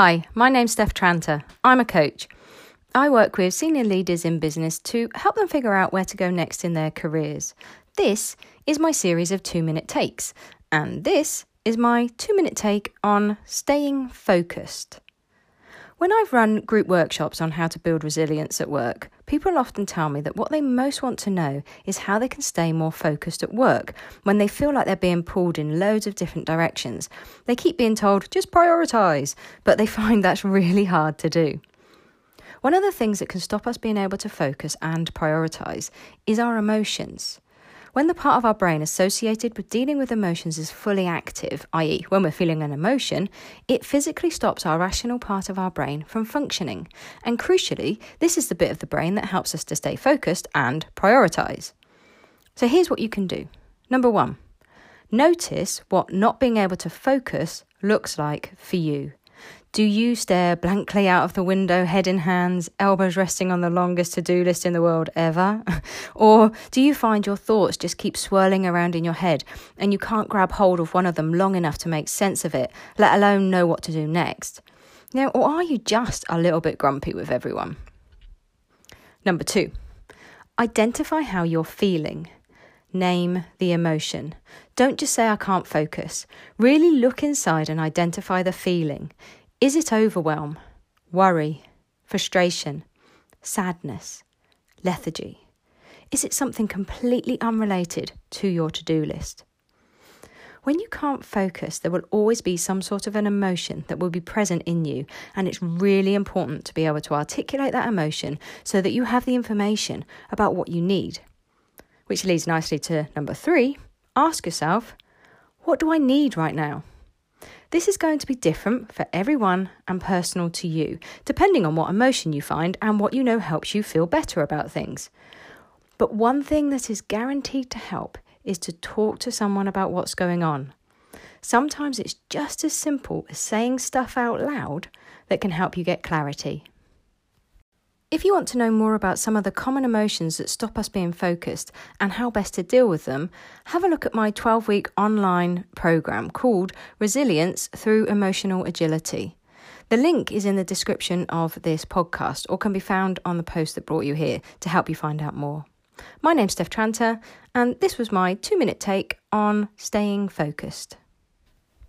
Hi, my name's Steph Tranter. I'm a coach. I work with senior leaders in business to help them figure out where to go next in their careers. This is my series of two minute takes, and this is my two minute take on staying focused. When I've run group workshops on how to build resilience at work, people often tell me that what they most want to know is how they can stay more focused at work when they feel like they're being pulled in loads of different directions. They keep being told, just prioritise, but they find that's really hard to do. One of the things that can stop us being able to focus and prioritise is our emotions. When the part of our brain associated with dealing with emotions is fully active, i.e., when we're feeling an emotion, it physically stops our rational part of our brain from functioning. And crucially, this is the bit of the brain that helps us to stay focused and prioritise. So here's what you can do. Number one, notice what not being able to focus looks like for you. Do you stare blankly out of the window, head in hands, elbows resting on the longest to do list in the world ever? or do you find your thoughts just keep swirling around in your head and you can't grab hold of one of them long enough to make sense of it, let alone know what to do next? Know, or are you just a little bit grumpy with everyone? Number two, identify how you're feeling. Name the emotion. Don't just say, I can't focus. Really look inside and identify the feeling. Is it overwhelm, worry, frustration, sadness, lethargy? Is it something completely unrelated to your to do list? When you can't focus, there will always be some sort of an emotion that will be present in you, and it's really important to be able to articulate that emotion so that you have the information about what you need. Which leads nicely to number three ask yourself, what do I need right now? This is going to be different for everyone and personal to you, depending on what emotion you find and what you know helps you feel better about things. But one thing that is guaranteed to help is to talk to someone about what's going on. Sometimes it's just as simple as saying stuff out loud that can help you get clarity. If you want to know more about some of the common emotions that stop us being focused and how best to deal with them, have a look at my 12 week online program called Resilience Through Emotional Agility. The link is in the description of this podcast or can be found on the post that brought you here to help you find out more. My name's Steph Tranter, and this was my two minute take on staying focused.